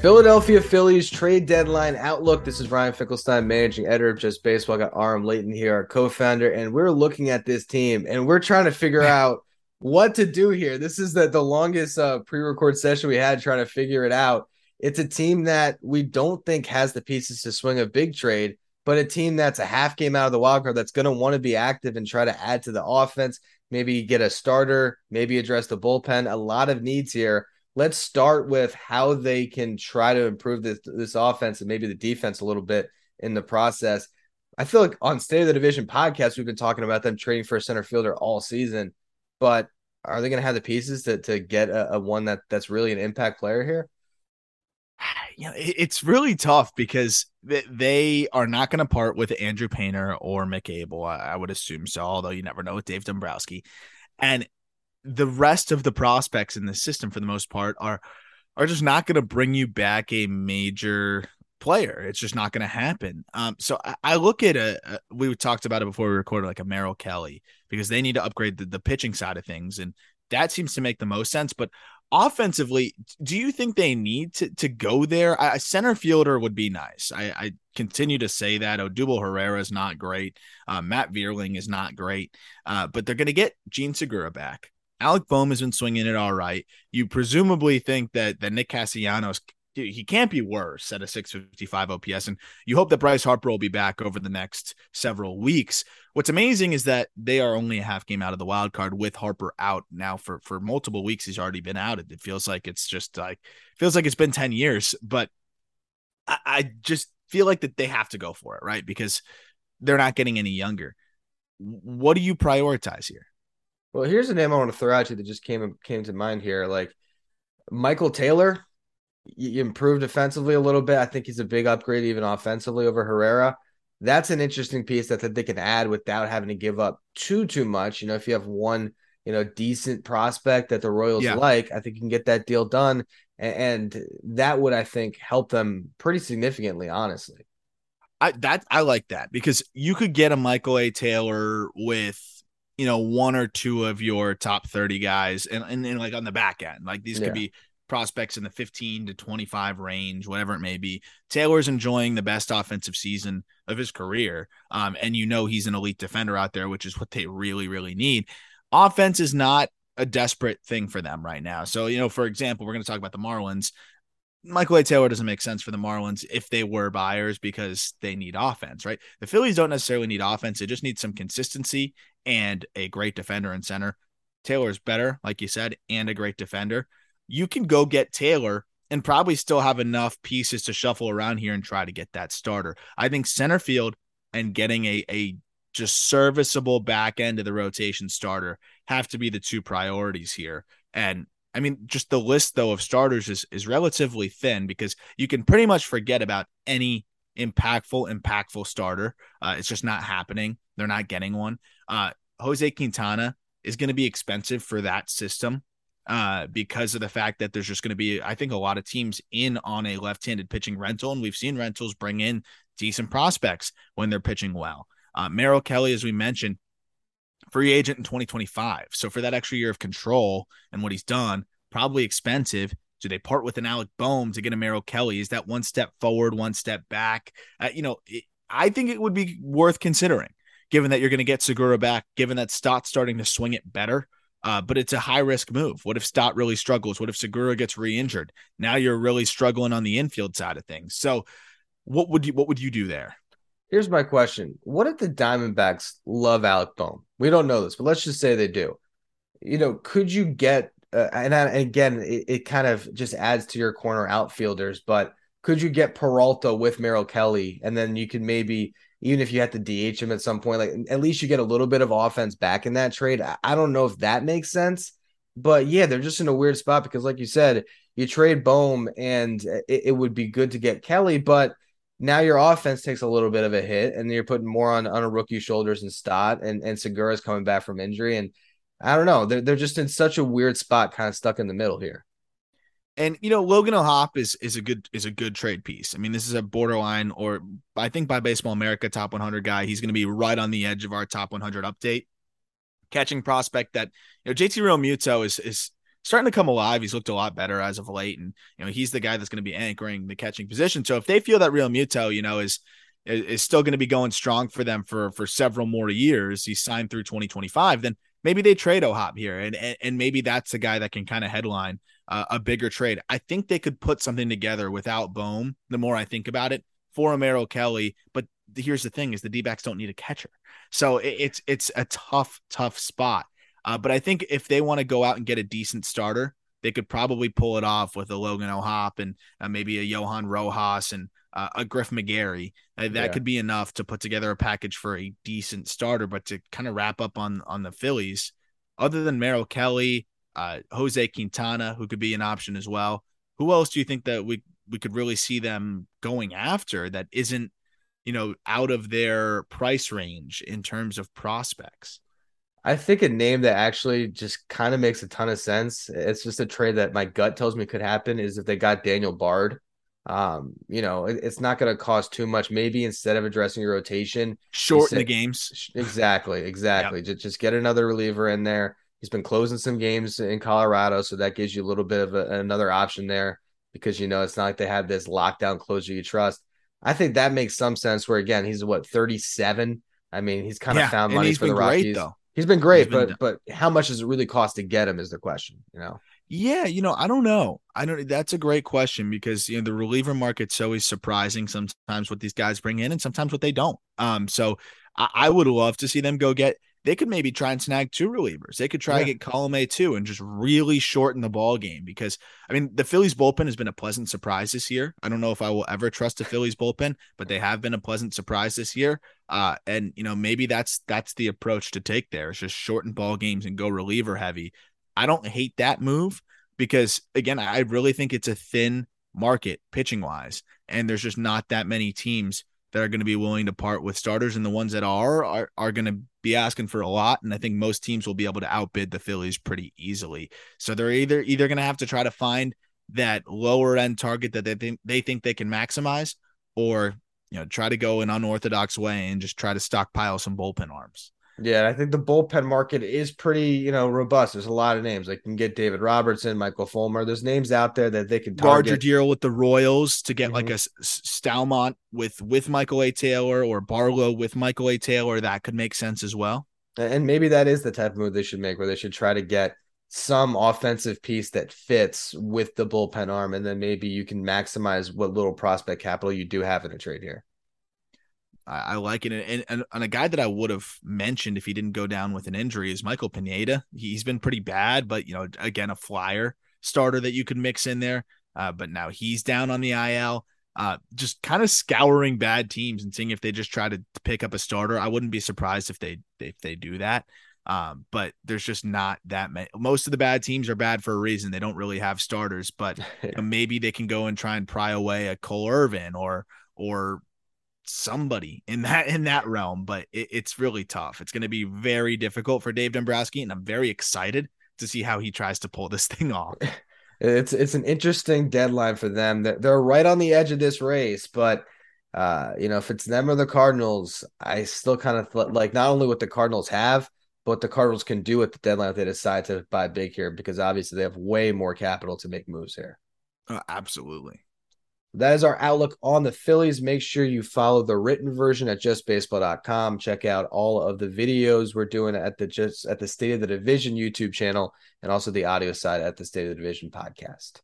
Philadelphia Phillies trade deadline outlook. This is Ryan Finkelstein, managing editor of Just Baseball. I got Aram Leighton here, our co-founder, and we're looking at this team and we're trying to figure out what to do here. This is the, the longest uh, pre-record session we had trying to figure it out. It's a team that we don't think has the pieces to swing a big trade, but a team that's a half game out of the wild card that's going to want to be active and try to add to the offense. Maybe get a starter, maybe address the bullpen. A lot of needs here let's start with how they can try to improve this this offense and maybe the defense a little bit in the process. I feel like on State of the Division podcast, we've been talking about them trading for a center fielder all season, but are they going to have the pieces to to get a, a, one that that's really an impact player here? You know, it's really tough because they are not going to part with Andrew Painter or Mick Abel. I would assume so, although you never know with Dave Dombrowski. And the rest of the prospects in the system for the most part are are just not going to bring you back a major player. It's just not going to happen. Um, so I, I, look at a, a, we talked about it before we recorded, like a Merrill Kelly, because they need to upgrade the, the pitching side of things, and that seems to make the most sense. But offensively, do you think they need to to go there? A center fielder would be nice. I, I continue to say that Odubel Herrera is not great. Uh, Matt Vierling is not great, uh, but they're going to get Jean Segura back. Alec Bohm has been swinging it all right. You presumably think that that Nick Castellanos he can't be worse at a 655 OPS, and you hope that Bryce Harper will be back over the next several weeks. What's amazing is that they are only a half game out of the wild card with Harper out now for for multiple weeks. He's already been out. It feels like it's just like feels like it's been 10 years, but I, I just feel like that they have to go for it, right? Because they're not getting any younger. What do you prioritize here? Well, here's a name I want to throw out to you that just came came to mind here. Like Michael Taylor, you improved defensively a little bit. I think he's a big upgrade, even offensively over Herrera. That's an interesting piece that, that they can add without having to give up too too much. You know, if you have one, you know, decent prospect that the Royals yeah. like, I think you can get that deal done, and, and that would I think help them pretty significantly, honestly. I that I like that because you could get a Michael A. Taylor with you know, one or two of your top 30 guys and, and, and like on the back end. Like these yeah. could be prospects in the 15 to 25 range, whatever it may be. Taylor's enjoying the best offensive season of his career. Um, and you know he's an elite defender out there, which is what they really, really need. Offense is not a desperate thing for them right now. So, you know, for example, we're going to talk about the Marlins. Michael A. Taylor doesn't make sense for the Marlins if they were buyers because they need offense, right? The Phillies don't necessarily need offense. They just need some consistency and a great defender in center. Taylor's better, like you said, and a great defender. You can go get Taylor and probably still have enough pieces to shuffle around here and try to get that starter. I think center field and getting a, a just serviceable back end of the rotation starter have to be the two priorities here. And I mean, just the list though of starters is is relatively thin because you can pretty much forget about any impactful, impactful starter. Uh, it's just not happening. They're not getting one. Uh, Jose Quintana is going to be expensive for that system uh, because of the fact that there's just going to be, I think, a lot of teams in on a left-handed pitching rental, and we've seen rentals bring in decent prospects when they're pitching well. Uh, Merrill Kelly, as we mentioned, free agent in 2025. So for that extra year of control and what he's done, probably expensive. Do they part with an Alec Bohm to get a Merrill Kelly? Is that one step forward, one step back? Uh, you know, it, I think it would be worth considering, given that you're going to get Segura back, given that Stott's starting to swing it better. Uh, but it's a high risk move. What if Stott really struggles? What if Segura gets re injured? Now you're really struggling on the infield side of things. So, what would you what would you do there? Here's my question: What if the Diamondbacks love Alec Bohm? We don't know this, but let's just say they do. You know, could you get? Uh, and, and, again, it, it, kind of just adds to your corner outfielders. But could you get Peralta with Merrill Kelly, and then you could maybe, even if you had to DH him at some point, like at least you get a little bit of offense back in that trade. I, I don't know if that makes sense, but yeah, they're just in a weird spot because, like you said, you trade Bohm, and it, it would be good to get Kelly, but now your offense takes a little bit of a hit and you're putting more on, on a rookie shoulders and Stott and, and Segura's coming back from injury. And I don't know, they're, they're just in such a weird spot, kind of stuck in the middle here. And you know, Logan O'Hoppe is is a good is a good trade piece. I mean, this is a borderline, or I think by Baseball America top 100 guy, he's going to be right on the edge of our top 100 update. Catching prospect that you know, JT Real Realmuto is is starting to come alive. He's looked a lot better as of late, and you know, he's the guy that's going to be anchoring the catching position. So if they feel that Realmuto, you know, is is still going to be going strong for them for for several more years, he's signed through 2025, then maybe they trade O'Hoppe here, and and, and maybe that's the guy that can kind of headline uh, a bigger trade. I think they could put something together without Bohm. The more I think about it, for a Merrill Kelly, but here's the thing: is the D-backs don't need a catcher, so it, it's it's a tough tough spot. Uh, but I think if they want to go out and get a decent starter, they could probably pull it off with a Logan O'Hoppe and uh, maybe a Johan Rojas and uh, a Griff McGarry. Uh, that yeah. could be enough to put together a package for a decent starter. But to kind of wrap up on on the Phillies, other than Merrill Kelly, uh, Jose Quintana, who could be an option as well. Who else do you think that we we could really see them going after that isn't, you know, out of their price range in terms of prospects? I think a name that actually just kind of makes a ton of sense. It's just a trade that my gut tells me could happen is if they got Daniel Bard. Um, you know, it, it's not going to cost too much. Maybe instead of addressing your rotation, shorten the games. Exactly, exactly. Yep. Just, just get another reliever in there. He's been closing some games in Colorado, so that gives you a little bit of a, another option there because you know it's not like they have this lockdown closer you trust. I think that makes some sense. Where again, he's what thirty seven. I mean, he's kind of yeah, found money for the Rockies. Great, though. He's been great, he's been, but but how much does it really cost to get him is the question. You know. Yeah, you know, I don't know. I don't. That's a great question because you know the reliever market's always surprising. Sometimes what these guys bring in, and sometimes what they don't. Um, so I, I would love to see them go get they could maybe try and snag two relievers. They could try yeah. to get Colome too and just really shorten the ball game because I mean the Phillies bullpen has been a pleasant surprise this year. I don't know if I will ever trust the Phillies bullpen, but they have been a pleasant surprise this year. Uh, and you know maybe that's that's the approach to take there. It's just shorten ball games and go reliever heavy. I don't hate that move because again, I really think it's a thin market pitching wise, and there's just not that many teams that are going to be willing to part with starters, and the ones that are are, are going to be asking for a lot. And I think most teams will be able to outbid the Phillies pretty easily. So they're either either going to have to try to find that lower end target that they think they think they can maximize, or you know try to go an unorthodox way and just try to stockpile some bullpen arms. Yeah, I think the bullpen market is pretty, you know, robust. There's a lot of names. Like you can get David Robertson, Michael Fulmer. There's names out there that they can target. Larger deal with the Royals to get mm-hmm. like a Staumont with with Michael A. Taylor or Barlow with Michael A. Taylor. That could make sense as well. And maybe that is the type of move they should make, where they should try to get some offensive piece that fits with the bullpen arm, and then maybe you can maximize what little prospect capital you do have in a trade here. I, I like it. And, and, and, a guy that I would have mentioned if he didn't go down with an injury is Michael Pineda. He's been pretty bad, but you know, again, a flyer starter that you could mix in there. Uh, but now he's down on the IL. Uh, just kind of scouring bad teams and seeing if they just try to pick up a starter. I wouldn't be surprised if they if they do that. Um, but there's just not that many. Most of the bad teams are bad for a reason. They don't really have starters, but you know, maybe they can go and try and pry away a Cole Irvin or or somebody in that in that realm, but it, it's really tough. It's going to be very difficult for Dave Dombrowski, and I'm very excited to see how he tries to pull this thing off. It's it's an interesting deadline for them. They're, they're right on the edge of this race, but uh, you know, if it's them or the Cardinals, I still kind of th- like not only what the Cardinals have, but what the Cardinals can do at the deadline if they decide to buy big here, because obviously they have way more capital to make moves here. Uh, absolutely. That is our outlook on the Phillies. Make sure you follow the written version at justbaseball.com. Check out all of the videos we're doing at the just at the State of the Division YouTube channel and also the audio side at the State of the Division podcast.